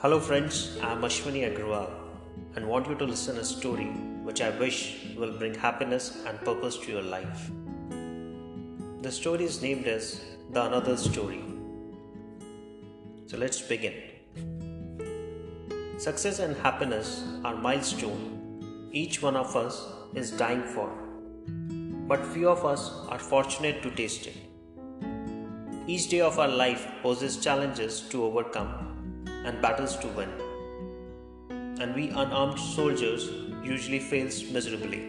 Hello friends, I am Ashwini Agrawal and want you to listen a story which I wish will bring happiness and purpose to your life. The story is named as The Another Story. So let's begin. Success and happiness are milestone each one of us is dying for. But few of us are fortunate to taste it. Each day of our life poses challenges to overcome and battles to win. And we unarmed soldiers usually fails miserably.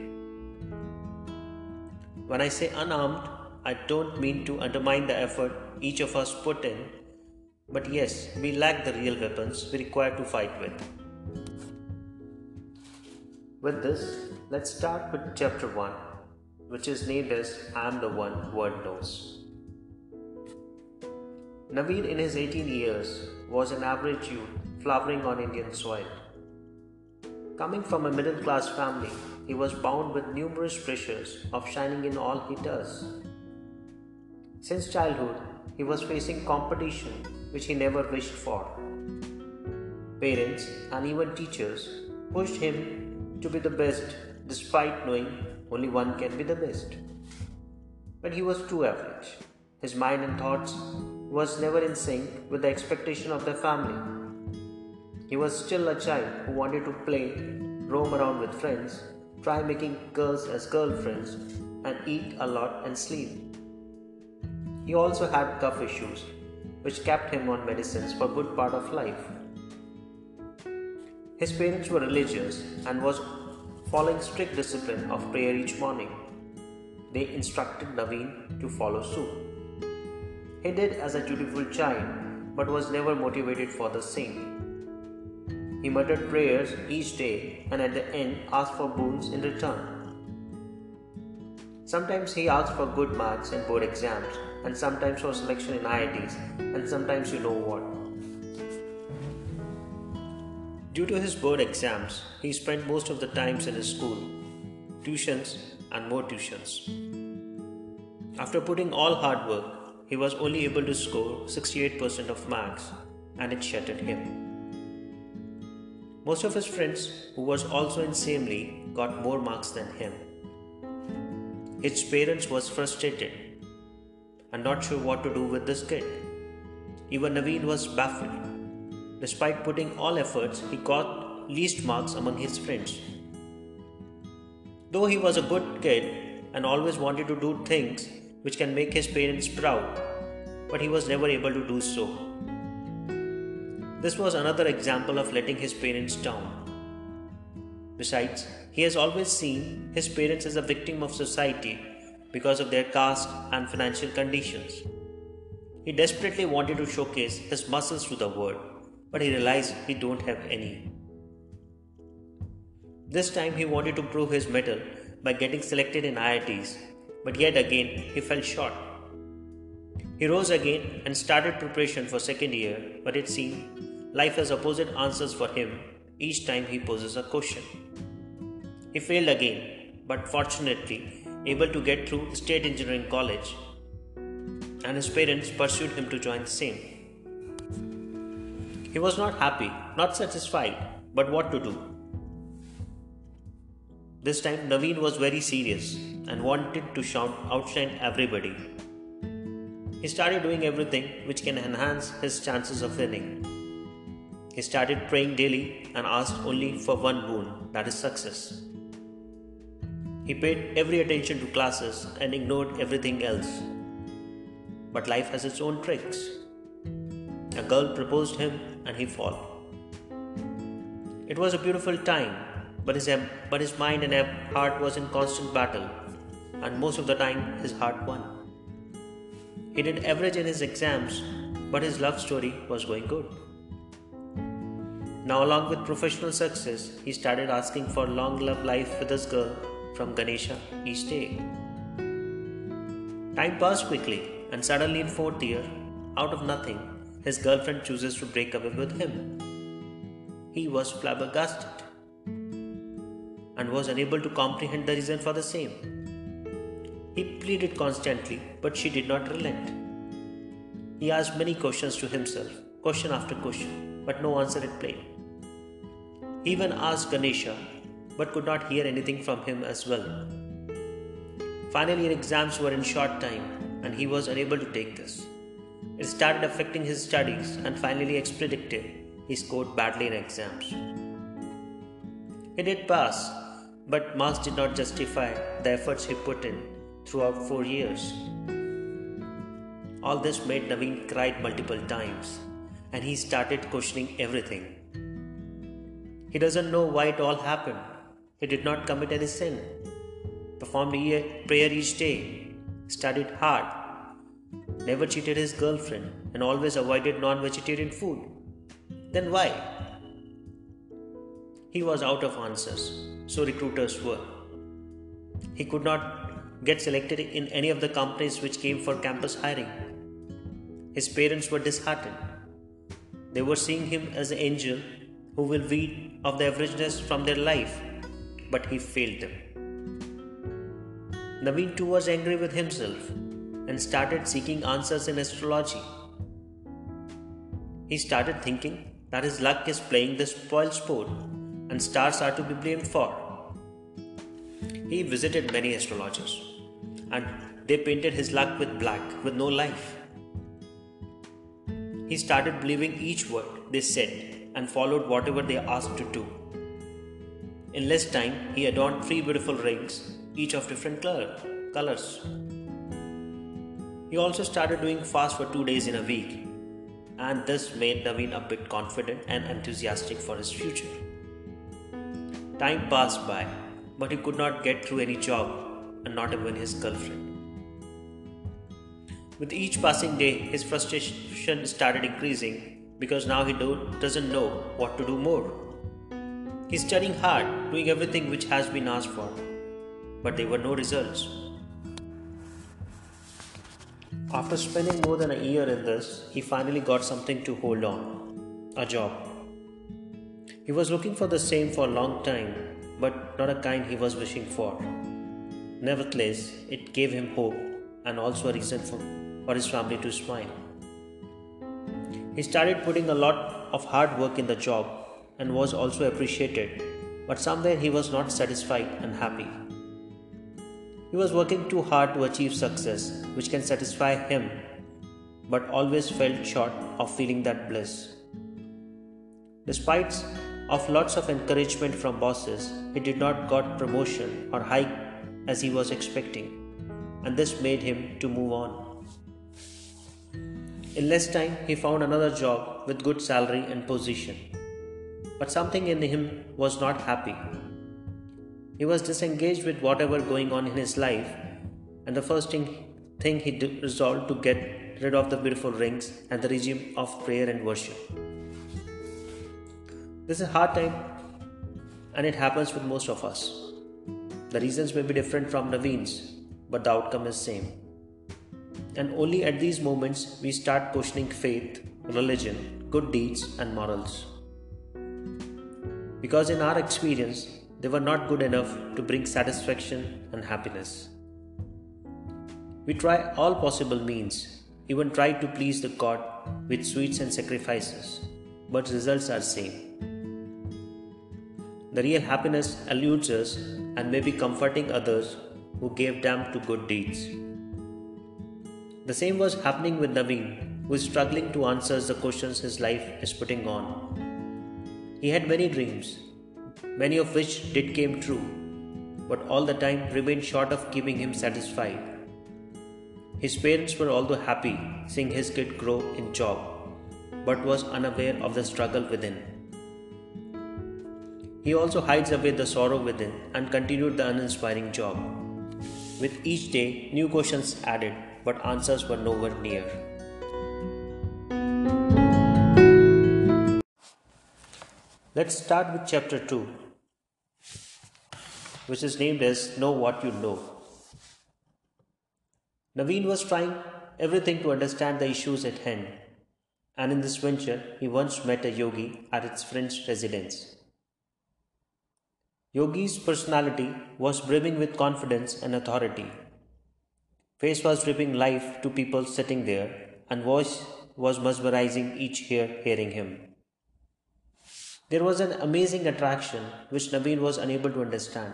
When I say unarmed, I don't mean to undermine the effort each of us put in, but yes, we lack the real weapons we require to fight with. With this, let's start with chapter 1, which is named as I am the one word knows. Naveen, in his 18 years, was an average youth flowering on Indian soil. Coming from a middle class family, he was bound with numerous pressures of shining in all he does. Since childhood, he was facing competition which he never wished for. Parents and even teachers pushed him to be the best despite knowing only one can be the best. But he was too average. His mind and thoughts was never in sync with the expectation of the family. He was still a child who wanted to play, roam around with friends, try making girls as girlfriends, and eat a lot and sleep. He also had cough issues, which kept him on medicines for good part of life. His parents were religious and was following strict discipline of prayer each morning. They instructed Naveen to follow suit. He did as a dutiful child, but was never motivated for the same. He muttered prayers each day and at the end asked for boons in return. Sometimes he asked for good marks in board exams, and sometimes for selection in IITs, and sometimes you know what. Due to his board exams, he spent most of the times in his school, tuitions, and more tuitions. After putting all hard work, he was only able to score 68% of marks and it shattered him. Most of his friends who was also in same got more marks than him. His parents was frustrated and not sure what to do with this kid. Even Naveen was baffled. Despite putting all efforts, he got least marks among his friends. Though he was a good kid and always wanted to do things which can make his parents proud, but he was never able to do so. This was another example of letting his parents down. Besides, he has always seen his parents as a victim of society because of their caste and financial conditions. He desperately wanted to showcase his muscles to the world, but he realized he don't have any. This time he wanted to prove his mettle by getting selected in IITs but yet again he fell short. He rose again and started preparation for second year, but it seemed life has opposite answers for him each time he poses a question. He failed again, but fortunately able to get through state engineering college, and his parents pursued him to join the same. He was not happy, not satisfied, but what to do? This time Naveen was very serious and wanted to shout, outshine everybody. He started doing everything which can enhance his chances of winning. He started praying daily and asked only for one boon that is success. He paid every attention to classes and ignored everything else. But life has its own tricks. A girl proposed him and he fell. It was a beautiful time but his, but his mind and heart was in constant battle, and most of the time his heart won. He did average in his exams, but his love story was going good. Now, along with professional success, he started asking for long love life with his girl from Ganesha each day. Time passed quickly, and suddenly in fourth year, out of nothing, his girlfriend chooses to break away with him. He was flabbergasted and was unable to comprehend the reason for the same. He pleaded constantly, but she did not relent. He asked many questions to himself, question after question. but no answer it played. He even asked Ganesha, but could not hear anything from him as well. Finally, exams were in short time, and he was unable to take this. It started affecting his studies, and finally, as predicted, he scored badly in exams. He did pass, but marks did not justify the efforts he put in throughout four years. All this made Naveen cry multiple times, and he started questioning everything. He doesn't know why it all happened. He did not commit any sin, performed a prayer each day, studied hard, never cheated his girlfriend, and always avoided non vegetarian food. Then why? He was out of answers, so recruiters were. He could not get selected in any of the companies which came for campus hiring. His parents were disheartened. They were seeing him as an angel who will weed off the averageness from their life, but he failed them. Naveen too was angry with himself and started seeking answers in astrology. He started thinking that his luck is playing the spoil sport and stars are to be blamed for. He visited many astrologers and they painted his luck with black with no life. He started believing each word they said and followed whatever they asked to do. In less time, he adorned three beautiful rings, each of different color, colors. He also started doing fast for two days in a week, and this made Naveen a bit confident and enthusiastic for his future. Time passed by, but he could not get through any job and not even his girlfriend. With each passing day, his frustration started increasing because now he do- doesn't know what to do more. He's studying hard, doing everything which has been asked for, but there were no results. After spending more than a year in this, he finally got something to hold on a job. He was looking for the same for a long time, but not a kind he was wishing for. Nevertheless, it gave him hope and also a reason for, for his family to smile. He started putting a lot of hard work in the job and was also appreciated, but somewhere he was not satisfied and happy. He was working too hard to achieve success, which can satisfy him, but always felt short of feeling that bliss. Despite of lots of encouragement from bosses, he did not got promotion or hike as he was expecting, and this made him to move on. In less time, he found another job with good salary and position, but something in him was not happy. He was disengaged with whatever going on in his life, and the first thing, thing he resolved to get rid of the beautiful rings and the regime of prayer and worship. This is a hard time and it happens with most of us. The reasons may be different from Naveen's, but the outcome is same. And only at these moments we start questioning faith, religion, good deeds and morals. Because in our experience, they were not good enough to bring satisfaction and happiness. We try all possible means, even try to please the God with sweets and sacrifices, but results are same. The real happiness eludes us and may be comforting others who gave damn to good deeds. The same was happening with Naveen, who is struggling to answer the questions his life is putting on. He had many dreams, many of which did came true, but all the time remained short of keeping him satisfied. His parents were although happy seeing his kid grow in job, but was unaware of the struggle within. He also hides away the sorrow within and continued the uninspiring job. With each day, new questions added, but answers were nowhere near. Let's start with chapter 2, which is named as Know What You Know. Naveen was trying everything to understand the issues at hand, and in this venture, he once met a yogi at his friend's residence. Yogi's personality was brimming with confidence and authority. Face was dripping life to people sitting there, and voice was mesmerizing each ear hearing him. There was an amazing attraction which Naveen was unable to understand.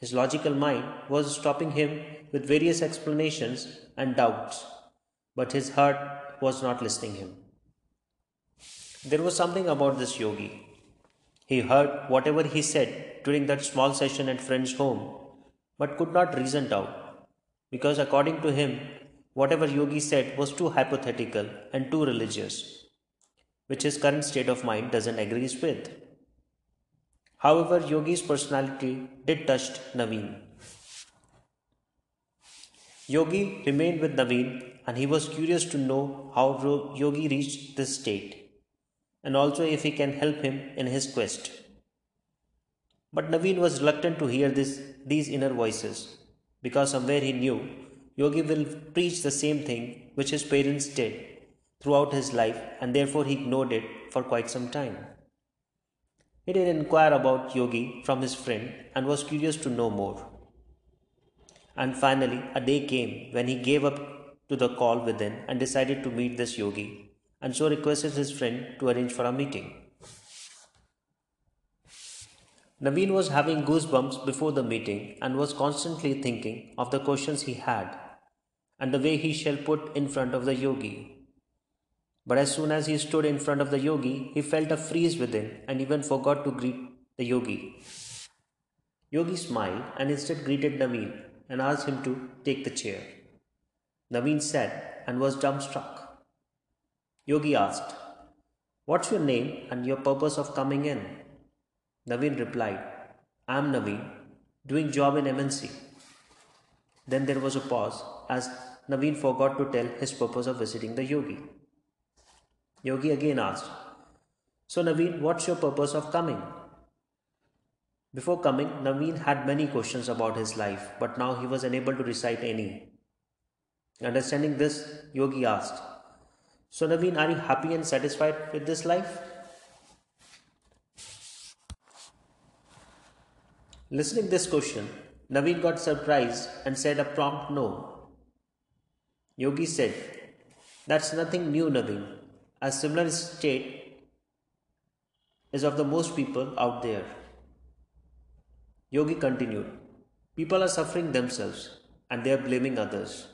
His logical mind was stopping him with various explanations and doubts, but his heart was not listening him. There was something about this yogi. He heard whatever he said during that small session at friend's home, but could not reason out, because according to him, whatever yogi said was too hypothetical and too religious, which his current state of mind doesn't agree with. However, Yogi's personality did touch Naveen. Yogi remained with Naveen and he was curious to know how Yogi reached this state and also if he can help him in his quest. But Naveen was reluctant to hear this, these inner voices because somewhere he knew Yogi will preach the same thing which his parents did throughout his life and therefore he ignored it for quite some time. He did inquire about Yogi from his friend and was curious to know more. And finally, a day came when he gave up to the call within and decided to meet this yogi, and so requested his friend to arrange for a meeting. Naveen was having goosebumps before the meeting and was constantly thinking of the questions he had and the way he shall put in front of the yogi. But as soon as he stood in front of the yogi, he felt a freeze within and even forgot to greet the yogi. Yogi smiled and instead greeted Naveen and asked him to take the chair. Naveen sat and was dumbstruck. Yogi asked, What's your name and your purpose of coming in? Naveen replied, I am Naveen, doing job in MNC. Then there was a pause as Naveen forgot to tell his purpose of visiting the yogi. Yogi again asked, So Naveen, what's your purpose of coming? Before coming, Naveen had many questions about his life, but now he was unable to recite any. Understanding this, Yogi asked, So Naveen, are you happy and satisfied with this life? Listening this question, Naveen got surprised and said a prompt no. Yogi said, That's nothing new, Naveen. A similar state is of the most people out there. Yogi continued, People are suffering themselves and they are blaming others.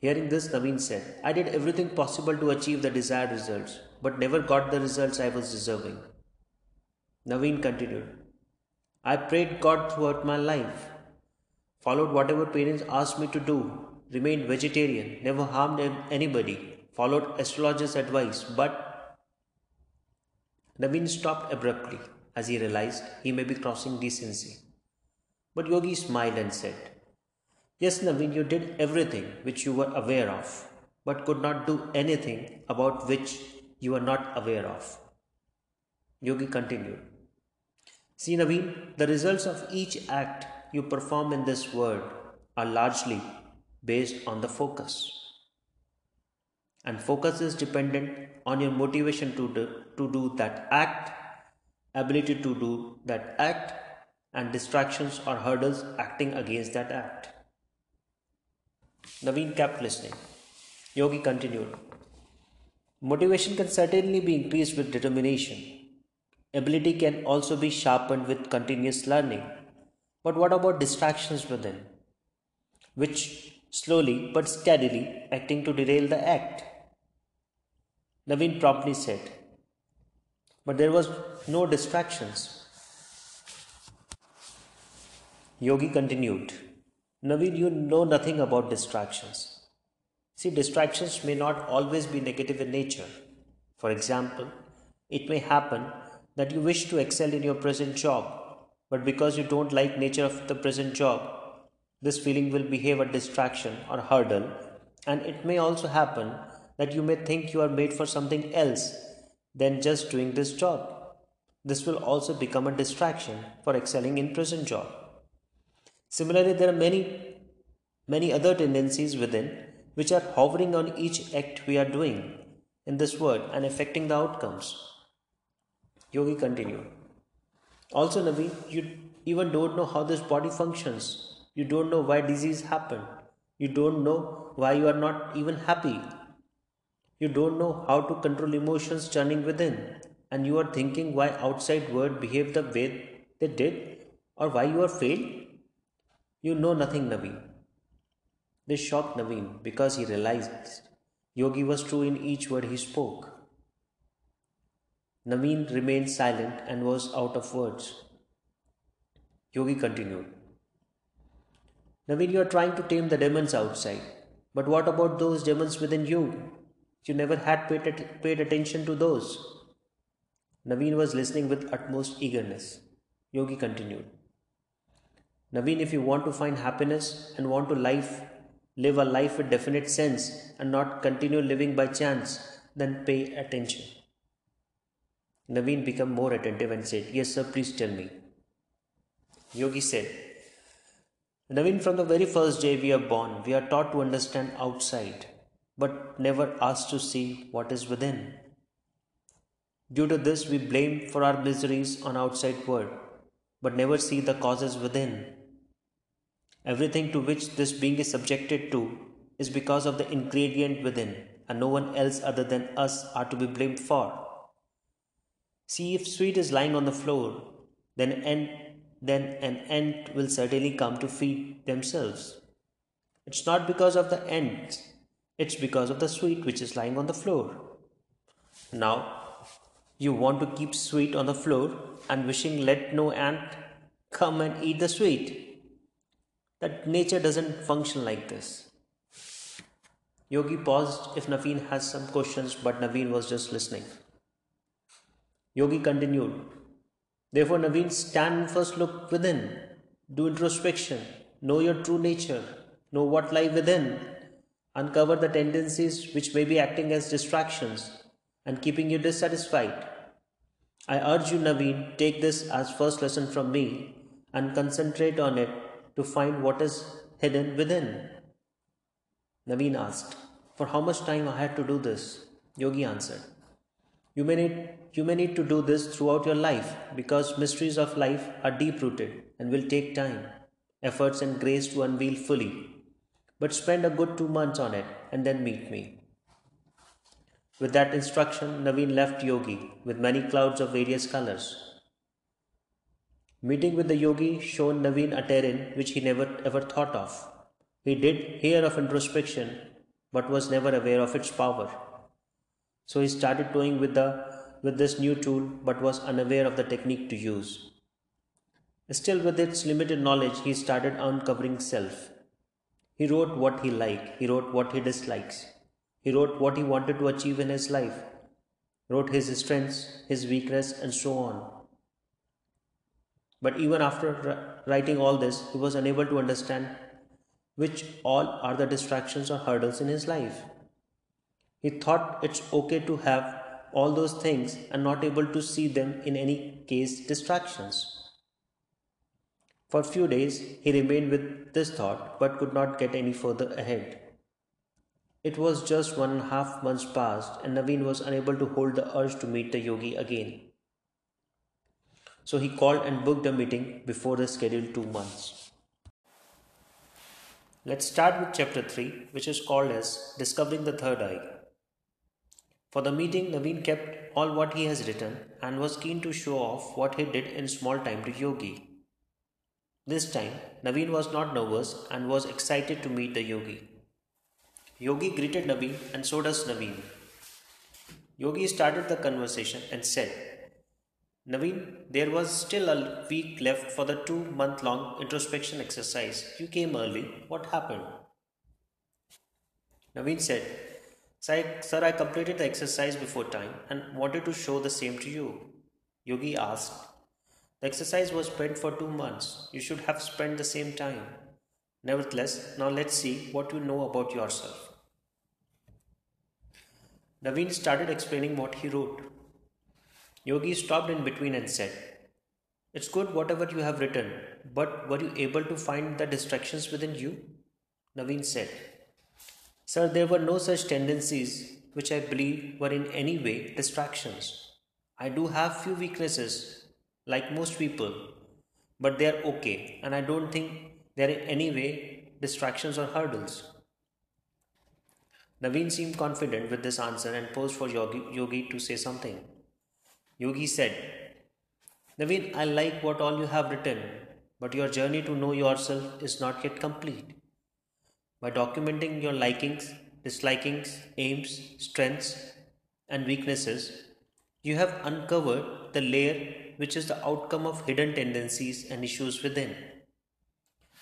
Hearing this, Naveen said, I did everything possible to achieve the desired results, but never got the results I was deserving. Naveen continued, I prayed God throughout my life, followed whatever parents asked me to do, remained vegetarian, never harmed anybody, followed astrologer's advice, but Naveen stopped abruptly as he realized he may be crossing decency. But Yogi smiled and said, Yes, Naveen, you did everything which you were aware of, but could not do anything about which you were not aware of. Yogi continued, See, Naveen, the results of each act you perform in this world are largely based on the focus. And focus is dependent on your motivation to do, to do that act ability to do that act and distractions or hurdles acting against that act naveen kept listening yogi continued motivation can certainly be increased with determination ability can also be sharpened with continuous learning but what about distractions within which slowly but steadily acting to derail the act Naveen promptly said. But there was no distractions. Yogi continued. Naveen, you know nothing about distractions. See, distractions may not always be negative in nature. For example, it may happen that you wish to excel in your present job, but because you don't like nature of the present job, this feeling will behave a distraction or hurdle, and it may also happen that you may think you are made for something else than just doing this job. This will also become a distraction for excelling in present job. Similarly, there are many many other tendencies within which are hovering on each act we are doing in this world and affecting the outcomes. Yogi continued. Also, Navi, you even don't know how this body functions. You don't know why disease happened. You don't know why you are not even happy you don't know how to control emotions churning within. and you are thinking why outside world behave the way they did or why you are failed? You know nothing, Naveen. This shocked Naveen because he realized Yogi was true in each word he spoke. Naveen remained silent and was out of words. Yogi continued. Naveen, you are trying to tame the demons outside. But what about those demons within you? You never had paid, paid attention to those. Naveen was listening with utmost eagerness. Yogi continued. Naveen, if you want to find happiness and want to life, live a life with definite sense and not continue living by chance, then pay attention. Naveen became more attentive and said, Yes, sir, please tell me. Yogi said, Naveen, from the very first day we are born, we are taught to understand outside, but never asked to see what is within. Due to this, we blame for our miseries on outside world, but never see the causes within. Everything to which this being is subjected to is because of the ingredient within, and no one else other than us are to be blamed for. See, if sweet is lying on the floor, then an, then an ant will certainly come to feed themselves. It's not because of the ants, it's because of the sweet which is lying on the floor. Now, you want to keep sweet on the floor and wishing let no ant come and eat the sweet. That nature doesn't function like this. Yogi paused if Naveen has some questions, but Naveen was just listening. Yogi continued, Therefore, Naveen, stand and first look within, do introspection, know your true nature, know what lie within, uncover the tendencies which may be acting as distractions and keeping you dissatisfied. I urge you, Naveen, take this as first lesson from me and concentrate on it to find what is hidden within. Naveen asked, For how much time I had to do this? Yogi answered, you may, need, you may need to do this throughout your life because mysteries of life are deep rooted and will take time, efforts, and grace to unveil fully. But spend a good two months on it and then meet me. With that instruction, Naveen left Yogi with many clouds of various colors. Meeting with the yogi showed Naveen a terrain which he never ever thought of. He did hear of introspection, but was never aware of its power. So he started toying with the with this new tool but was unaware of the technique to use. Still with its limited knowledge, he started uncovering self. He wrote what he liked, he wrote what he dislikes, he wrote what he wanted to achieve in his life, wrote his strengths, his weakness, and so on. But even after writing all this, he was unable to understand which all are the distractions or hurdles in his life. He thought it's okay to have all those things and not able to see them in any case distractions. For a few days he remained with this thought but could not get any further ahead. It was just one and a half months past and Naveen was unable to hold the urge to meet the yogi again. So he called and booked a meeting before the scheduled two months. Let's start with chapter 3, which is called as Discovering the Third Eye. For the meeting, Naveen kept all what he has written and was keen to show off what he did in small time to Yogi. This time, Naveen was not nervous and was excited to meet the Yogi. Yogi greeted Naveen and so does Naveen. Yogi started the conversation and said, Naveen, there was still a week left for the two month long introspection exercise. You came early. What happened? Naveen said, Sir, I completed the exercise before time and wanted to show the same to you. Yogi asked, The exercise was spent for two months. You should have spent the same time. Nevertheless, now let's see what you know about yourself. Naveen started explaining what he wrote. Yogi stopped in between and said, It's good whatever you have written, but were you able to find the distractions within you? Naveen said, Sir, there were no such tendencies which I believe were in any way distractions. I do have few weaknesses, like most people, but they are okay, and I don't think they are in any way distractions or hurdles. Naveen seemed confident with this answer and posed for Yogi, Yogi to say something. Yogi said, Naveen, I like what all you have written, but your journey to know yourself is not yet complete. By documenting your likings, dislikings, aims, strengths, and weaknesses, you have uncovered the layer which is the outcome of hidden tendencies and issues within.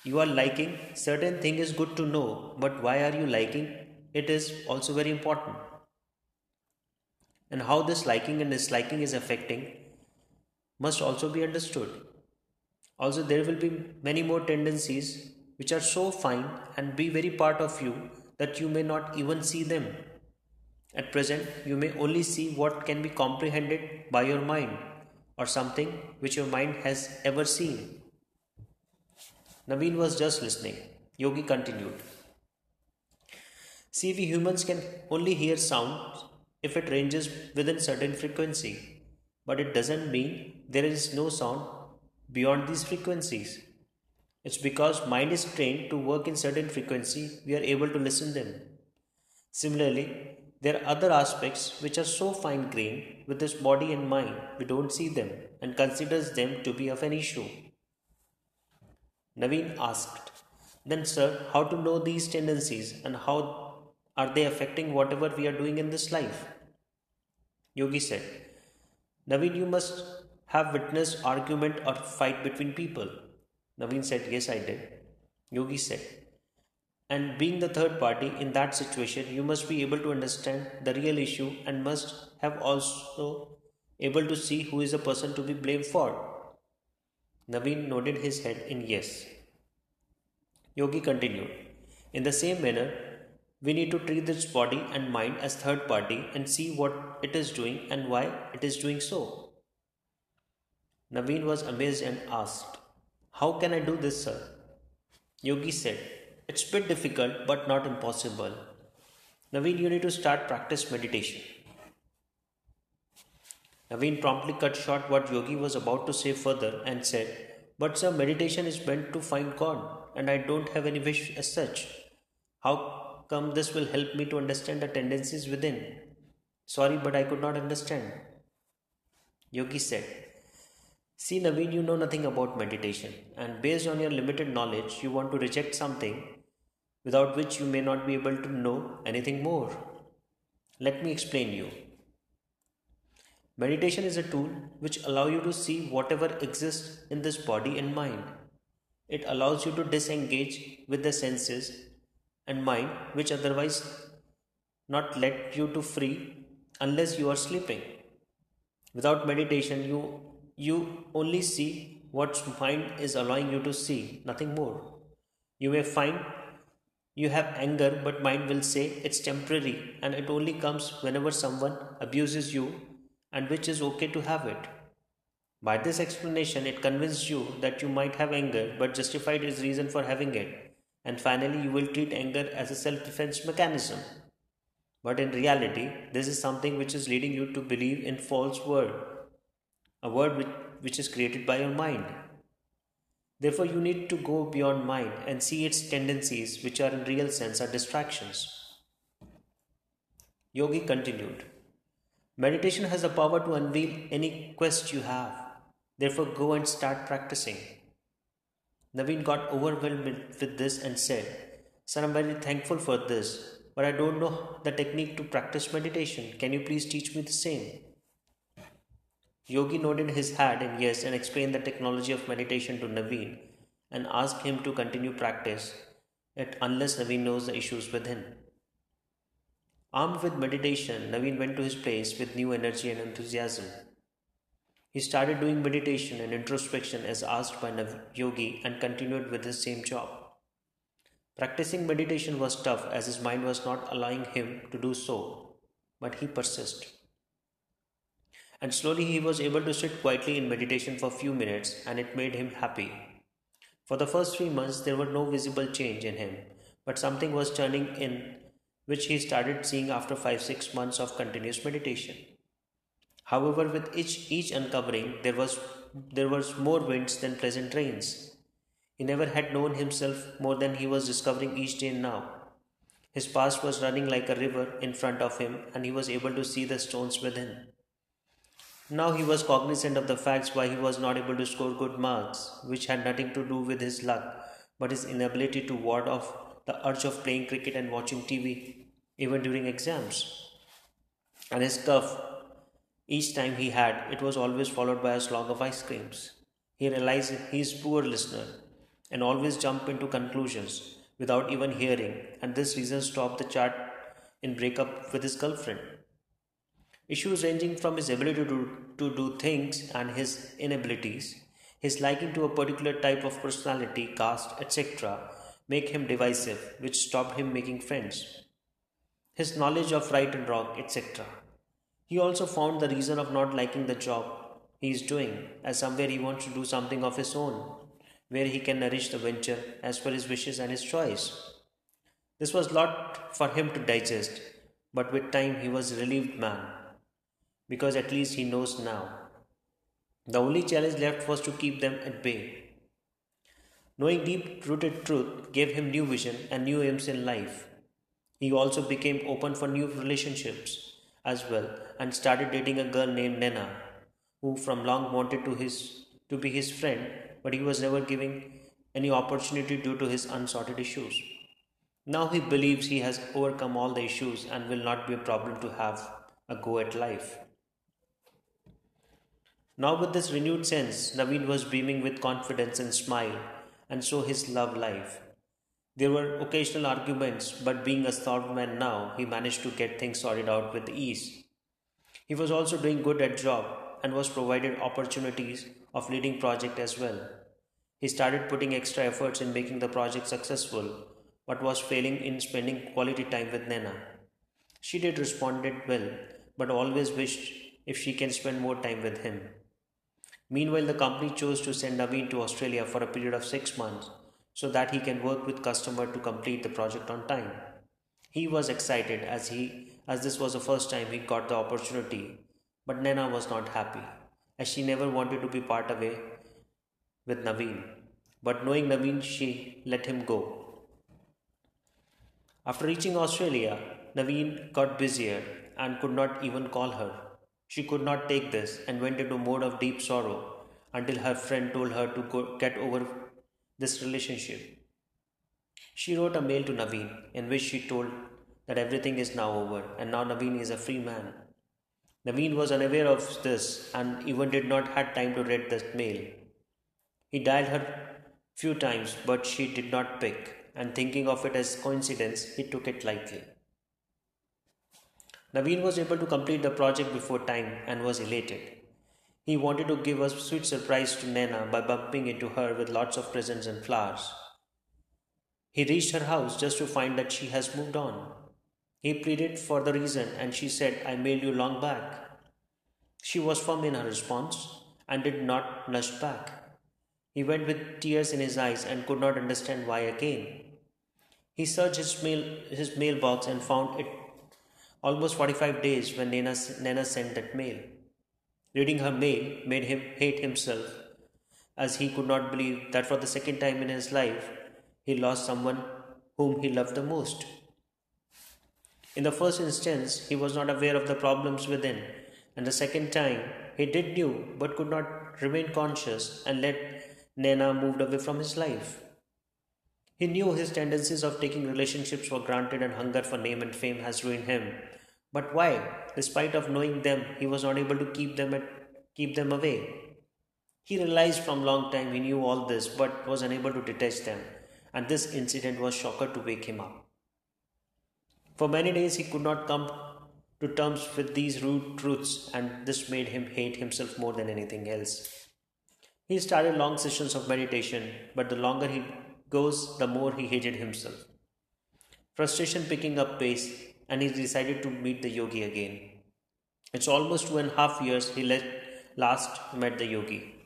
You are liking certain thing is good to know, but why are you liking it is also very important. And how this liking and disliking is affecting must also be understood. Also, there will be many more tendencies which are so fine and be very part of you that you may not even see them. At present, you may only see what can be comprehended by your mind or something which your mind has ever seen. Naveen was just listening. Yogi continued. See, we humans can only hear sounds if it ranges within certain frequency, but it doesn't mean there is no sound beyond these frequencies. It's because mind is trained to work in certain frequency, we are able to listen them. Similarly, there are other aspects which are so fine grained with this body and mind, we don't see them and considers them to be of an issue. Naveen asked, Then, sir, how to know these tendencies and how are they affecting whatever we are doing in this life? Yogi said, Naveen, you must have witnessed argument or fight between people. Naveen said, Yes, I did. Yogi said, and being the third party in that situation, you must be able to understand the real issue and must have also able to see who is the person to be blamed for. Naveen nodded his head in yes. Yogi continued, In the same manner, we need to treat this body and mind as third party and see what it is doing and why it is doing so. Naveen was amazed and asked, How can I do this, sir? Yogi said, It's a bit difficult but not impossible. Naveen, you need to start practice meditation. Naveen promptly cut short what Yogi was about to say further and said, But sir, meditation is meant to find God, and I don't have any wish as such. How come this will help me to understand the tendencies within? Sorry, but I could not understand. Yogi said, See, Naveen, you know nothing about meditation, and based on your limited knowledge, you want to reject something without which you may not be able to know anything more. Let me explain you. Meditation is a tool which allow you to see whatever exists in this body and mind. It allows you to disengage with the senses and mind which otherwise not let you to free unless you are sleeping. Without meditation you you only see what mind is allowing you to see, nothing more. You may find you have anger, but mind will say it's temporary and it only comes whenever someone abuses you and which is okay to have it. By this explanation, it convinces you that you might have anger but justified its reason for having it, and finally, you will treat anger as a self defense mechanism. But in reality, this is something which is leading you to believe in false word, a word which, which is created by your mind. Therefore, you need to go beyond mind and see its tendencies, which are in real sense are distractions. Yogi continued. Meditation has the power to unveil any quest you have. Therefore, go and start practicing. Naveen got overwhelmed with this and said, Sir, I'm very thankful for this, but I don't know the technique to practice meditation. Can you please teach me the same? Yogi nodded his head and yes and explained the technology of meditation to Naveen and asked him to continue practice it unless Naveen knows the issues within. Armed with meditation, Naveen went to his place with new energy and enthusiasm. He started doing meditation and introspection as asked by Nav- Yogi and continued with his same job. Practicing meditation was tough as his mind was not allowing him to do so, but he persisted. And slowly he was able to sit quietly in meditation for a few minutes and it made him happy. For the first three months, there was no visible change in him, but something was turning in which he started seeing after 5 6 months of continuous meditation. However, with each, each uncovering, there was, there was more winds than pleasant rains. He never had known himself more than he was discovering each day now. His past was running like a river in front of him, and he was able to see the stones within. Now he was cognizant of the facts why he was not able to score good marks, which had nothing to do with his luck, but his inability to ward off the urge of playing cricket and watching TV, even during exams. And his cough, each time he had, it was always followed by a slog of ice creams. He realized he is poor listener and always jump into conclusions without even hearing, and this reason stopped the chat in breakup with his girlfriend. Issues ranging from his ability to, to do things and his inabilities, his liking to a particular type of personality, caste, etc., make him divisive, which stopped him making friends. His knowledge of right and wrong, etc. He also found the reason of not liking the job he is doing, as somewhere he wants to do something of his own, where he can nourish the venture as per his wishes and his choice. This was lot for him to digest, but with time he was relieved man, because at least he knows now. The only challenge left was to keep them at bay. Knowing deep rooted truth gave him new vision and new aims in life. He also became open for new relationships as well and started dating a girl named Nena, who from long wanted to his to be his friend but he was never giving any opportunity due to his unsorted issues. Now he believes he has overcome all the issues and will not be a problem to have a go at life. Now, with this renewed sense, Naveen was beaming with confidence and smile, and so his love life. There were occasional arguments, but being a thought man now, he managed to get things sorted out with ease. He was also doing good at job and was provided opportunities of leading project as well. He started putting extra efforts in making the project successful, but was failing in spending quality time with Nena. She did responded well, but always wished if she can spend more time with him. Meanwhile, the company chose to send Naveen to Australia for a period of six months so that he can work with customer to complete the project on time. He was excited as he as this was the first time he got the opportunity, but Nena was not happy as she never wanted to be part away with Naveen. But knowing Naveen, she let him go. After reaching Australia, Naveen got busier and could not even call her. She could not take this and went into a mode of deep sorrow until her friend told her to go get over this relationship. She wrote a mail to Naveen in which she told that everything is now over and now Naveen is a free man. Naveen was unaware of this and even did not had time to read the mail. He dialed her few times, but she did not pick, and thinking of it as coincidence, he took it lightly. Naveen was able to complete the project before time and was elated. He wanted to give a sweet surprise to Nena by bumping into her with lots of presents and flowers. He reached her house just to find that she has moved on. He pleaded for the reason and she said, I mailed you long back. She was firm in her response and did not blush back. He went with tears in his eyes and could not understand why again. He searched his, mail, his mailbox and found it almost 45 days when Nena, Nena sent that mail. Reading her mail made him hate himself as he could not believe that for the second time in his life he lost someone whom he loved the most. In the first instance, he was not aware of the problems within, and the second time, he did knew but could not remain conscious and let Nena moved away from his life. He knew his tendencies of taking relationships for granted and hunger for name and fame has ruined him. But why, despite of knowing them, he was not able to keep them at, keep them away? He realized from long time he knew all this but was unable to detach them, and this incident was shocker to wake him up. For many days he could not come to terms with these rude truths, and this made him hate himself more than anything else. He started long sessions of meditation, but the longer he goes, the more he hated himself. Frustration picking up pace, and he decided to meet the yogi again. It's almost two and a half years he last met the yogi.